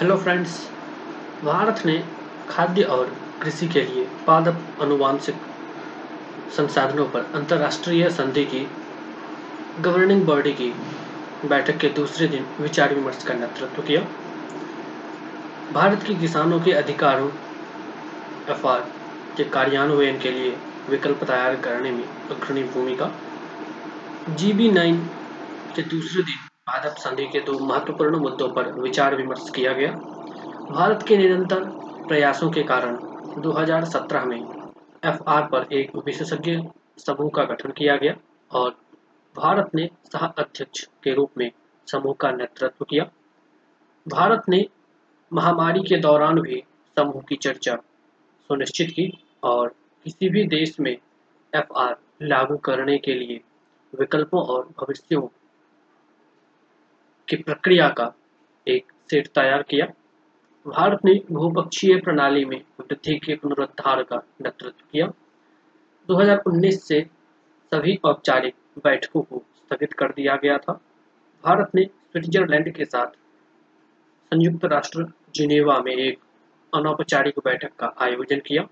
Hello friends Bharat ने खाद्य और कृषि के लिए पादप अनुवांशिक संसाधनों पर अंतर्राष्ट्रीय संधि की गवर्निंग बॉडी की बैठक के दूसरे दिन विचार विमर्श का नेतृत्व किया। भारत के किसानों के अधिकारों एफ़ के कार्यान्वयन के लिए विकल्प तैयार करने में अग्रणी भूमिका। जी बी नाइन के दूसरे दिन पादप संधि के दो महत्वपूर्ण मुद्दों पर विचार विमर्श किया गया। भारत के निरंतर प्रयासों के कारण 2017 में एफआर पर एक विशेषज्ञ समूह का गठन किया गया और भारत ने सह अध्यक्ष के रूप में समूह का नेतृत्व किया। भारत ने महामारी के दौरान भी समूह की चर्चा सुनिश्चित की और किसी भी देश में एफआर लागू करने के लिए विकल्पों और भविष्यों की प्रक्रिया का एक सेट तैयार किया। भारत ने बहुपक्षीय प्रणाली में वृद्धि के पुनरुद्धार का नेतृत्व किया। 2019 से सभी औपचारिक बैठकों को स्थगित कर दिया गया था। भारत ने स्विट्जरलैंड के साथ संयुक्त राष्ट्र जिनेवा में एक अनौपचारिक बैठक का आयोजन किया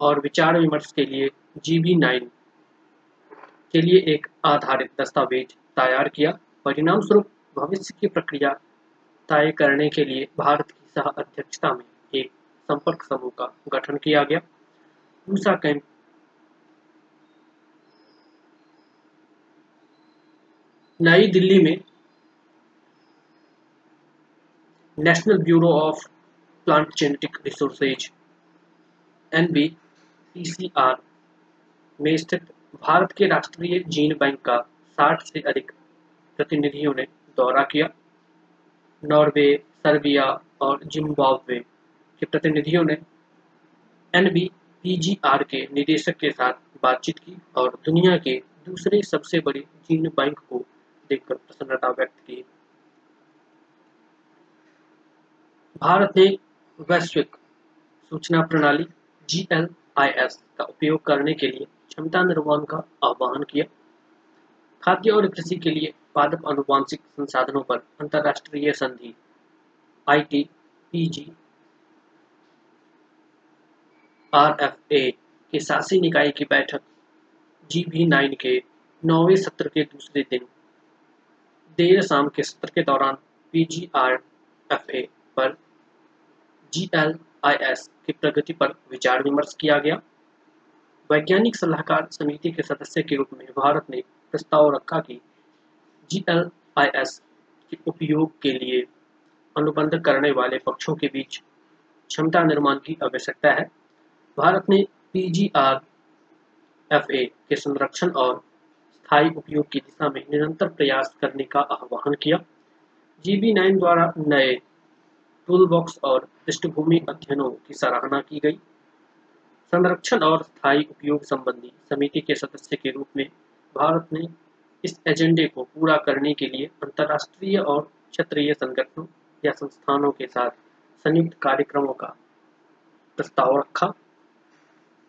और विचार विमर्श के लिए जीबी नाइन के लिए एक आधारित दस्तावेज़ तैयार किया। परिणाम स्वरूप भविष्य की प्रक्रिया तय करने के लिए भारत की सह अध्यक्षता में एक संपर्क समूह का गठन किया गया। पूसा कैंप नई दिल्ली में National Bureau of Plant Genetic Resources N B में स्थित भारत के राष्ट्रीय जीन बैंक का 60 से अधिक प्रतिनिधियों ने दौरा किया। नॉर्वे, सर्बिया और जिम्बाब्वे के प्रतिनिधियों ने एन के निदेशक के साथ बातचीत की और दुनिया के दूसरे सबसे बड़े जीन बैंक को देखकर प्रसन्नता व्यक्त की। भारत ने वैश्विक सूचना प्रणाली जीएलआईएस का उपयोग करने के लिए क्षमता निर्माण का आह्वान किया। खाद्य और कृषि के लिए पादप अनुवांशिक संसाधनों पर अंतर्राष्ट्रीय संधि I T P G R F A के शासी निकाय की बैठक जी बी नाइन के नौवे सत्र के दूसरे दिन, देर शाम के सत्र के दौरान P G R F A पर जी एल आई एस की प्रगति पर विचार विमर्श किया गया। वैज्ञानिक सलाहकार समिति के सदस्य के रूप में भारत ने प्रस्ताव रखा कि जीएलआईएस के उपयोग के लिए अनुबंध करने वाले पक्षों के बीच क्षमता निर्माण की आवश्यकता है। भारत ने पीजीआर, एफए के संरक्षण और स्थायी उपयोग की दिशा में निरंतर प्रयास करने का आह्वान किया। जीबी नाइन द्वारा नए टूल बॉक्स और पृष्ठभूमि अध्ययनों की सराहना की गई। संरक्षण और स्थायी उपयोग संबंधी समिति के सदस्य के रूप में भारत ने इस एजेंडे को पूरा करने के लिए अंतर्राष्ट्रीय और क्षेत्रीय संगठनों या संस्थानों के साथ संयुक्त कार्यक्रमों का प्रस्ताव रखा।